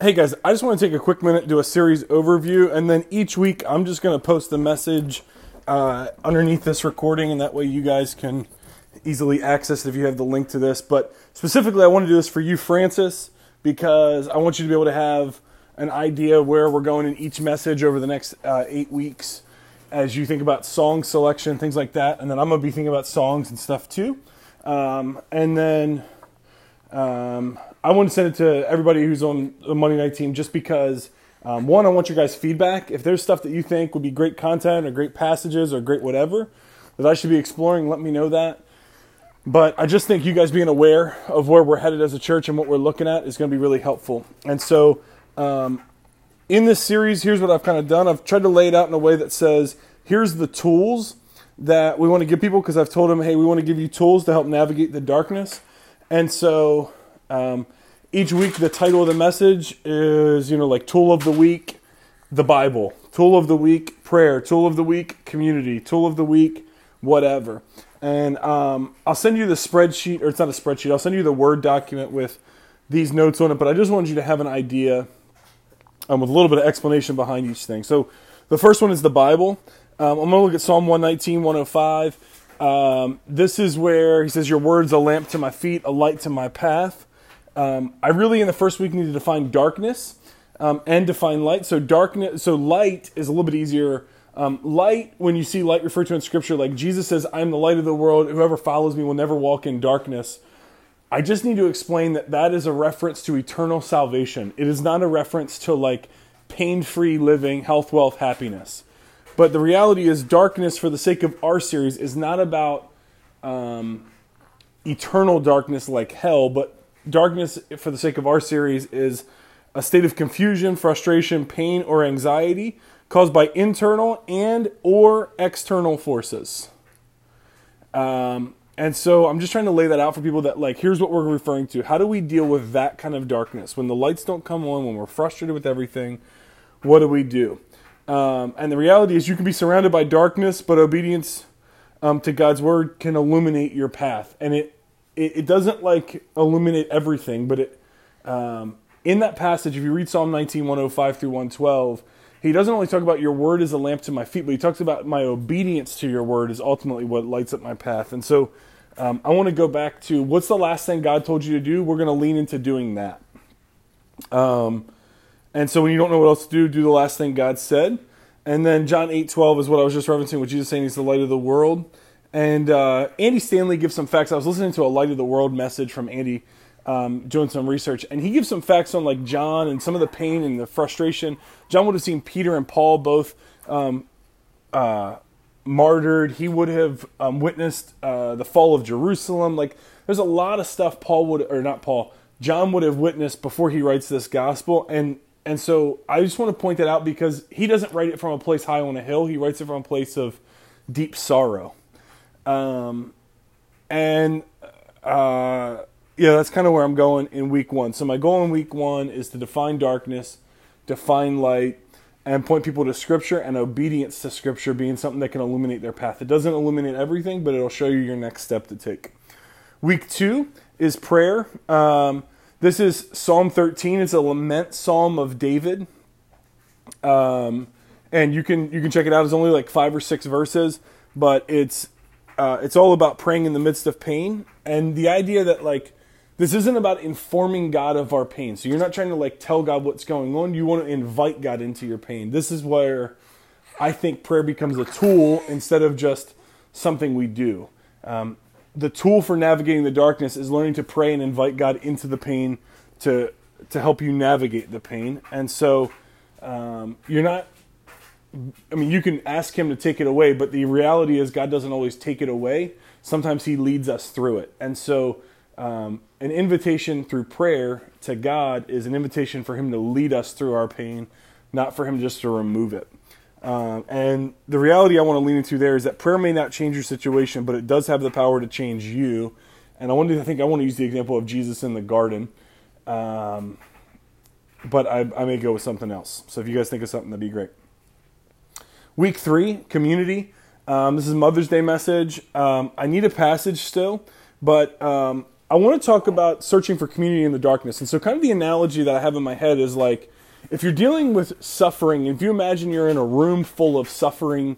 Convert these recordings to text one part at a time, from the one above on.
Hey guys, I just want to take a quick minute, do a series overview, and then each week I'm just going to post the message uh, underneath this recording, and that way you guys can easily access it if you have the link to this. But specifically, I want to do this for you, Francis, because I want you to be able to have an idea where we're going in each message over the next uh, eight weeks as you think about song selection, things like that. And then I'm going to be thinking about songs and stuff too. Um, and then um, I want to send it to everybody who's on the Monday night team just because, um, one, I want your guys' feedback. If there's stuff that you think would be great content or great passages or great whatever that I should be exploring, let me know that. But I just think you guys being aware of where we're headed as a church and what we're looking at is going to be really helpful. And so, um, in this series, here's what I've kind of done. I've tried to lay it out in a way that says, here's the tools that we want to give people because I've told them, hey, we want to give you tools to help navigate the darkness. And so, um, each week the title of the message is you know like tool of the week the bible. Tool of the week prayer. Tool of the week community. Tool of the week whatever. And um, i'll send you the spreadsheet or it's not a spreadsheet i'll send you the word document with these notes on it but i just wanted you to have an idea um, with a little bit of explanation behind each thing. So the first one is the bible. Um, i'm going to look at psalm 119 105 um, this is where he says your words a lamp to my feet a light to my path um, I really in the first week need to define darkness um, and define light. So darkness, so light is a little bit easier. Um, light, when you see light referred to in Scripture, like Jesus says, "I am the light of the world. Whoever follows me will never walk in darkness." I just need to explain that that is a reference to eternal salvation. It is not a reference to like pain-free living, health, wealth, happiness. But the reality is, darkness, for the sake of our series, is not about um, eternal darkness like hell, but darkness, for the sake of our series, is a state of confusion, frustration, pain, or anxiety caused by internal and or external forces. Um, and so I'm just trying to lay that out for people that like here's what we're referring to. How do we deal with that kind of darkness when the lights don't come on, when we're frustrated with everything? What do we do? Um, and the reality is, you can be surrounded by darkness, but obedience um, to God's word can illuminate your path, and it it, it doesn't like illuminate everything, but it um, in that passage, if you read Psalm 19, 105 through 112, he doesn't only talk about your word is a lamp to my feet, but he talks about my obedience to your word is ultimately what lights up my path. And so um, I want to go back to what's the last thing God told you to do? We're going to lean into doing that. Um, and so when you don't know what else to do, do the last thing God said. And then John 8, 12 is what I was just referencing with Jesus saying he's the light of the world. And uh, Andy Stanley gives some facts. I was listening to a Light of the World message from Andy um, doing some research, and he gives some facts on like John and some of the pain and the frustration. John would have seen Peter and Paul both um, uh, martyred. He would have um, witnessed uh, the fall of Jerusalem. Like, there's a lot of stuff Paul would, or not Paul, John would have witnessed before he writes this gospel, and and so I just want to point that out because he doesn't write it from a place high on a hill. He writes it from a place of deep sorrow. Um, and uh, yeah, that's kind of where I'm going in week one. So my goal in week one is to define darkness, define light, and point people to Scripture and obedience to Scripture being something that can illuminate their path. It doesn't illuminate everything, but it'll show you your next step to take. Week two is prayer. Um, this is Psalm 13. It's a lament psalm of David. Um, and you can you can check it out. It's only like five or six verses, but it's uh, it's all about praying in the midst of pain and the idea that like this isn't about informing God of our pain. So you're not trying to like tell God what's going on. You want to invite God into your pain. This is where I think prayer becomes a tool instead of just something we do. Um, the tool for navigating the darkness is learning to pray and invite God into the pain to to help you navigate the pain. And so um, you're not I mean, you can ask him to take it away, but the reality is God doesn't always take it away. Sometimes he leads us through it. And so, um, an invitation through prayer to God is an invitation for him to lead us through our pain, not for him just to remove it. Um, and the reality I want to lean into there is that prayer may not change your situation, but it does have the power to change you. And I want to think I want to use the example of Jesus in the garden. Um, but I, I may go with something else. So if you guys think of something, that'd be great. Week three, community. Um, this is Mother's Day message. Um, I need a passage still, but um, I want to talk about searching for community in the darkness. And so, kind of the analogy that I have in my head is like if you're dealing with suffering, if you imagine you're in a room full of suffering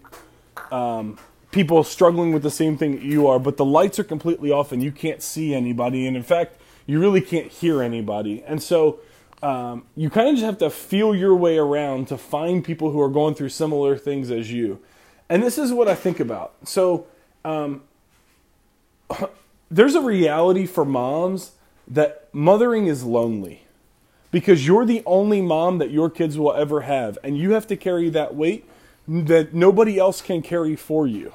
um, people struggling with the same thing that you are, but the lights are completely off and you can't see anybody. And in fact, you really can't hear anybody. And so, um, you kind of just have to feel your way around to find people who are going through similar things as you. And this is what I think about. So, um, there's a reality for moms that mothering is lonely because you're the only mom that your kids will ever have, and you have to carry that weight that nobody else can carry for you.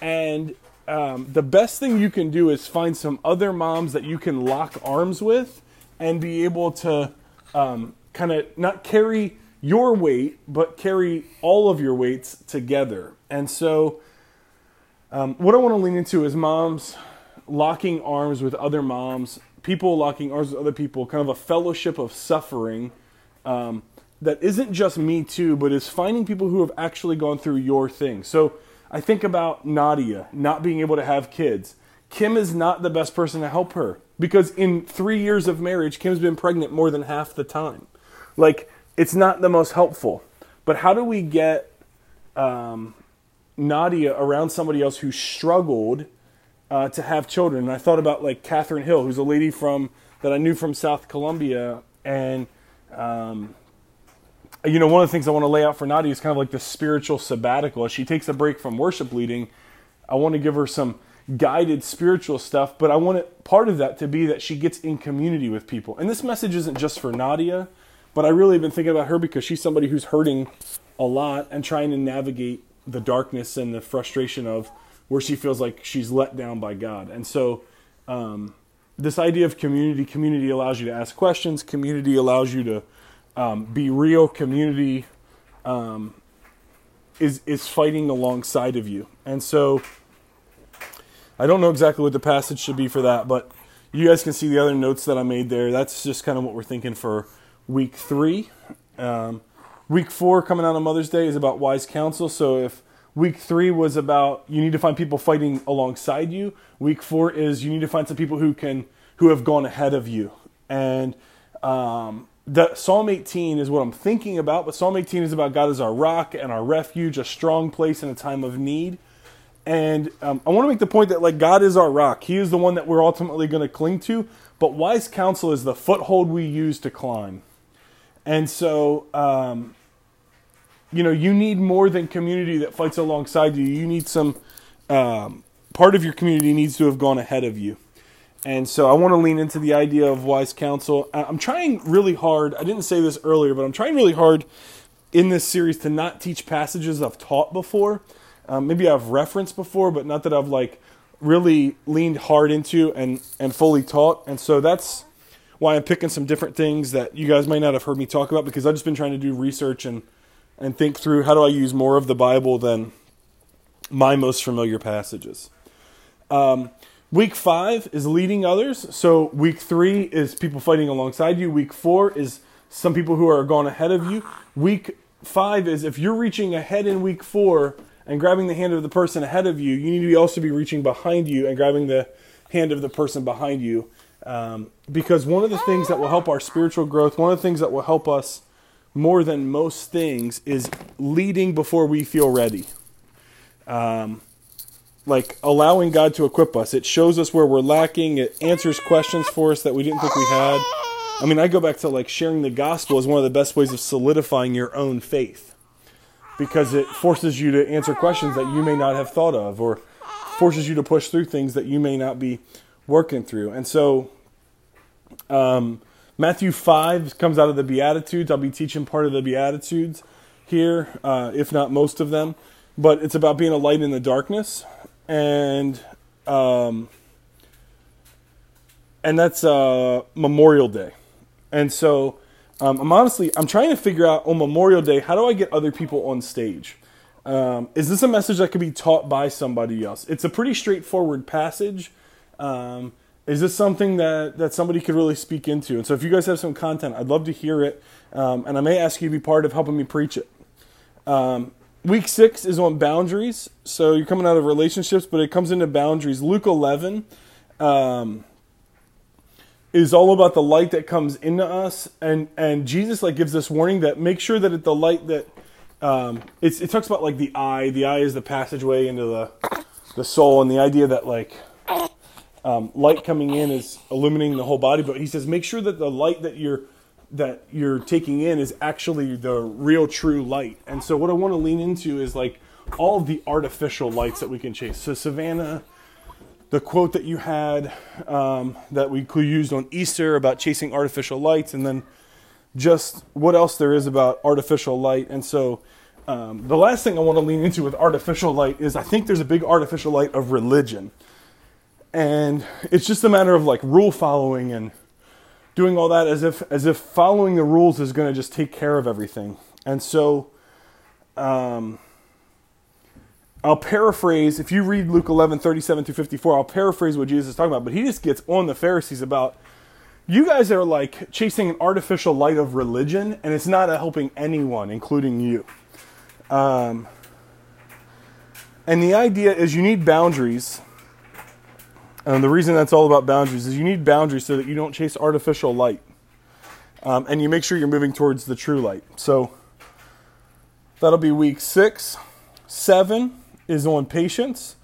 And um, the best thing you can do is find some other moms that you can lock arms with and be able to um, kind of not carry your weight, but carry all of your weights together. And so, um, what I want to lean into is moms locking arms with other moms, people locking arms with other people, kind of a fellowship of suffering um, that isn't just me too, but is finding people who have actually gone through your thing. So I think about Nadia not being able to have kids. Kim is not the best person to help her because in three years of marriage, Kim's been pregnant more than half the time. Like, it's not the most helpful. But how do we get um, Nadia around somebody else who struggled uh, to have children? And I thought about like Catherine Hill, who's a lady from that I knew from South Columbia, and um, you know, one of the things I want to lay out for Nadia is kind of like the spiritual sabbatical. As she takes a break from worship leading, I want to give her some guided spiritual stuff, but I want it, part of that to be that she gets in community with people. And this message isn't just for Nadia, but I really have been thinking about her because she's somebody who's hurting a lot and trying to navigate the darkness and the frustration of where she feels like she's let down by God. And so, um, this idea of community, community allows you to ask questions, community allows you to um, be real community um, is is fighting alongside of you and so i don't know exactly what the passage should be for that but you guys can see the other notes that i made there. That's just kind of what we're thinking for week three. Um, week four coming out on mother's day is about wise counsel. So if week three was about you need to find people fighting alongside you week four is you need to find some people who can who have gone ahead of you. And um, the Psalm 18 is what I'm thinking about, but Psalm 18 is about God as our rock and our refuge, a strong place in a time of need. And um, I want to make the point that like God is our rock. He is the one that we're ultimately going to cling to, but wise counsel is the foothold we use to climb. And so, um, you know, you need more than community that fights alongside you. You need some um, part of your community needs to have gone ahead of you. And so I want to lean into the idea of wise counsel. I'm trying really hard. I didn't say this earlier, but I'm trying really hard in this series to not teach passages I've taught before. Um, maybe I've referenced before, but not that I've like really leaned hard into and and fully taught. And so that's why I'm picking some different things that you guys might not have heard me talk about because I've just been trying to do research and and think through how do I use more of the Bible than my most familiar passages. Um, Week five is leading others. So week three is people fighting alongside you. Week four is some people who are going ahead of you. Week five is if you're reaching ahead in week four and grabbing the hand of the person ahead of you, you need to also be reaching behind you and grabbing the hand of the person behind you. Um, because one of the things that will help our spiritual growth, one of the things that will help us more than most things, is leading before we feel ready. Um, like allowing God to equip us. It shows us where we're lacking. It answers questions for us that we didn't think we had. I mean, I go back to like sharing the gospel as one of the best ways of solidifying your own faith because it forces you to answer questions that you may not have thought of or forces you to push through things that you may not be working through. And so, um, Matthew 5 comes out of the Beatitudes. I'll be teaching part of the Beatitudes here, uh, if not most of them. But it's about being a light in the darkness and um, and that's uh, Memorial Day. And so um, I'm honestly I'm trying to figure out on Memorial Day how do I get other people on stage. Um, is this a message that could be taught by somebody else? It's a pretty straightforward passage. Um, is this something that, that somebody could really speak into? And so, if you guys have some content, I'd love to hear it. Um, and I may ask you to be part of helping me preach it. Um, Week six is on boundaries. So you're coming out of relationships, but it comes into boundaries. Luke 11. Um, is all about the light that comes into us, and and Jesus like gives this warning that make sure that it, the light that um, it's, it talks about like the eye. The eye is the passageway into the the soul, and the idea that like um, light coming in is illuminating the whole body. But he says make sure that the light that you're that you're taking in is actually the real true light. And so what I want to lean into is like all the artificial lights that we can chase. So Savannah, the quote that you had um, that we used on Easter about chasing artificial lights, and then just what else there is about artificial light. And so um, the last thing I want to lean into with artificial light is I think there's a big artificial light of religion. And it's just a matter of like rule following and doing all that as if as if following the rules is going to just take care of everything. And so um, I'll paraphrase if you read Luke 11 37 through 54, I'll paraphrase what Jesus is talking about, but he just gets on the Pharisees about you guys are like chasing an artificial light of religion and it's not helping anyone, including you. Um, and the idea is you need boundaries and the reason that's all about boundaries is you need boundaries so that you don't chase artificial light. Um, and you make sure you're moving towards the true light. So that'll be week six. Seven is on patience.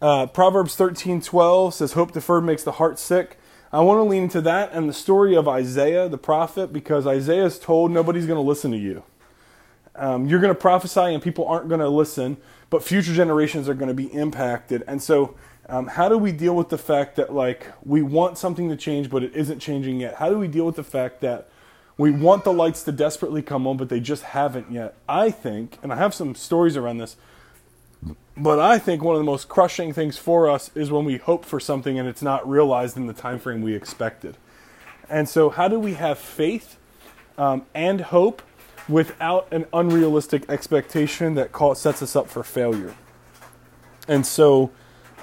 Uh, Proverbs 13 12 says, Hope deferred makes the heart sick. I want to lean into that and the story of Isaiah, the prophet, because Isaiah is told nobody's going to listen to you. Um, you're going to prophesy and people aren't going to listen, but future generations are going to be impacted. And so um, how do we deal with the fact that like we want something to change but it isn't changing yet how do we deal with the fact that we want the lights to desperately come on but they just haven't yet i think and i have some stories around this but i think one of the most crushing things for us is when we hope for something and it's not realized in the time frame we expected and so how do we have faith um, and hope without an unrealistic expectation that call, sets us up for failure and so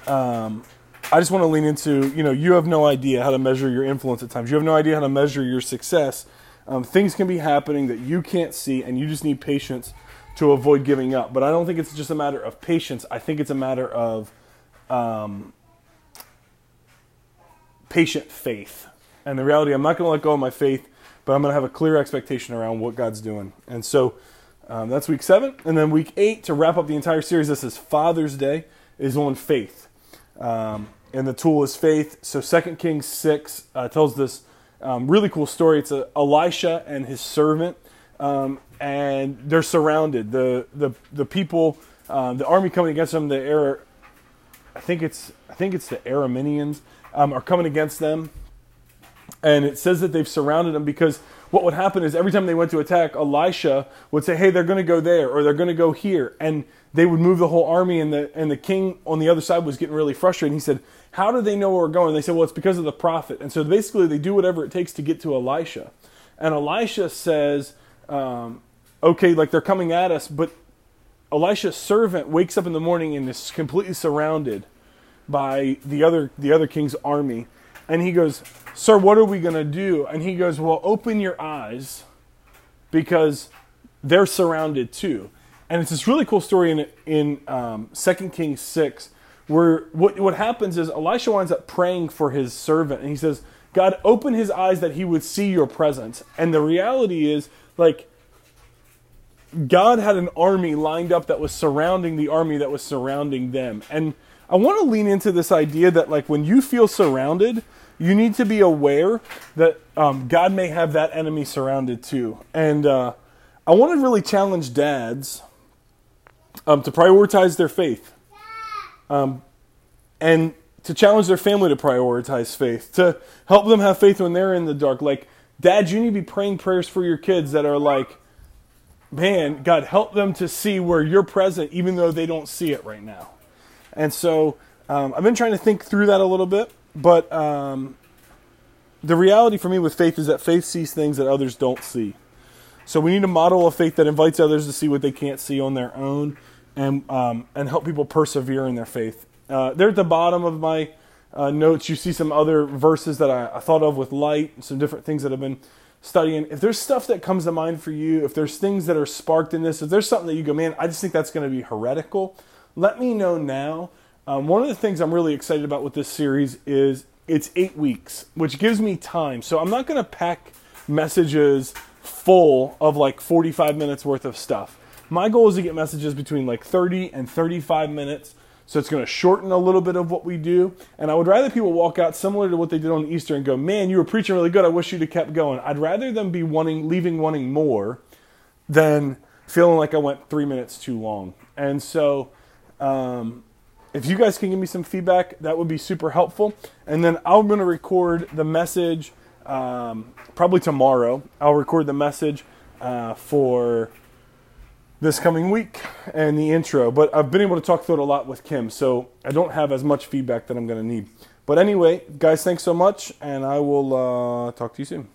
um, I just want to lean into, you know, you have no idea how to measure your influence at times. You have no idea how to measure your success. Um, things can be happening that you can't see, and you just need patience to avoid giving up. But I don't think it's just a matter of patience. I think it's a matter of um, patient faith. And the reality, I'm not going to let go of my faith, but I'm going to have a clear expectation around what God's doing. And so um, that's week seven. And then week eight, to wrap up the entire series, this is Father's Day, is on faith. Um, and the tool is faith. So Second Kings 6 uh, tells this um, really cool story. It's a, Elisha and his servant, um, and they're surrounded. The, the, the people, uh, the army coming against them, the Ar- I think it's I think it's the Arameans um, are coming against them, and it says that they've surrounded them because what would happen is every time they went to attack, Elisha would say, "Hey, they're going to go there or they're going to go here," and they would move the whole army, and the and the king on the other side was getting really frustrated. And he said, "How do they know where we're going?" And They said, "Well, it's because of the prophet." And so basically, they do whatever it takes to get to Elisha. And Elisha says, um, "Okay, like they're coming at us," but Elisha's servant wakes up in the morning and is completely surrounded by the other the other king's army, and he goes, "Sir, what are we going to do?" And he goes, "Well, open your eyes, because they're surrounded too." and it's this really cool story in in um, 2 Kings six, where what what happens is Elisha winds up praying for his servant, and he says, "God, open his eyes that he would see your presence." And the reality is, like, God had an army lined up that was surrounding the army that was surrounding them, and I want to lean into this idea that, like, when you feel surrounded, you need to be aware that um, God may have that enemy surrounded too. And uh, I want to really challenge dads um, to prioritize their faith, um, and to challenge their family to prioritize faith, to help them have faith when they're in the dark. Like, dads, you need to be praying prayers for your kids that are like, man, God, help them to see where you're present, even though they don't see it right now. And so um, I've been trying to think through that a little bit, but um, the reality for me with faith is that faith sees things that others don't see. So we need a model of faith that invites others to see what they can't see on their own, and um, and help people persevere in their faith. Uh, there at the bottom of my uh, notes, you see some other verses that I, I, thought of with light, some different things that I've been studying. If there's stuff that comes to mind for you, if there's things that are sparked in this, if there's something that you go, man, I just think that's going to be heretical, let me know now. Um, one of the things I'm really excited about with this series is it's eight weeks, which gives me time. So I'm not going to pack messages full of like 45 minutes worth of stuff. My goal is to get messages between like 30 and 35 minutes. So it's going to shorten a little bit of what we do. And I would rather people walk out similar to what they did on Easter and go, man, you were preaching really good. I wish you'd have kept going. I'd rather them be wanting, leaving wanting more than feeling like I went three minutes too long. And so, um, if you guys can give me some feedback, that would be super helpful. And then I'm going to record the message um, probably tomorrow. I'll record the message uh, for this coming week and the intro. But I've been able to talk through it a lot with Kim, so I don't have as much feedback that I'm going to need. But anyway, guys, thanks so much, and I will uh, talk to you soon.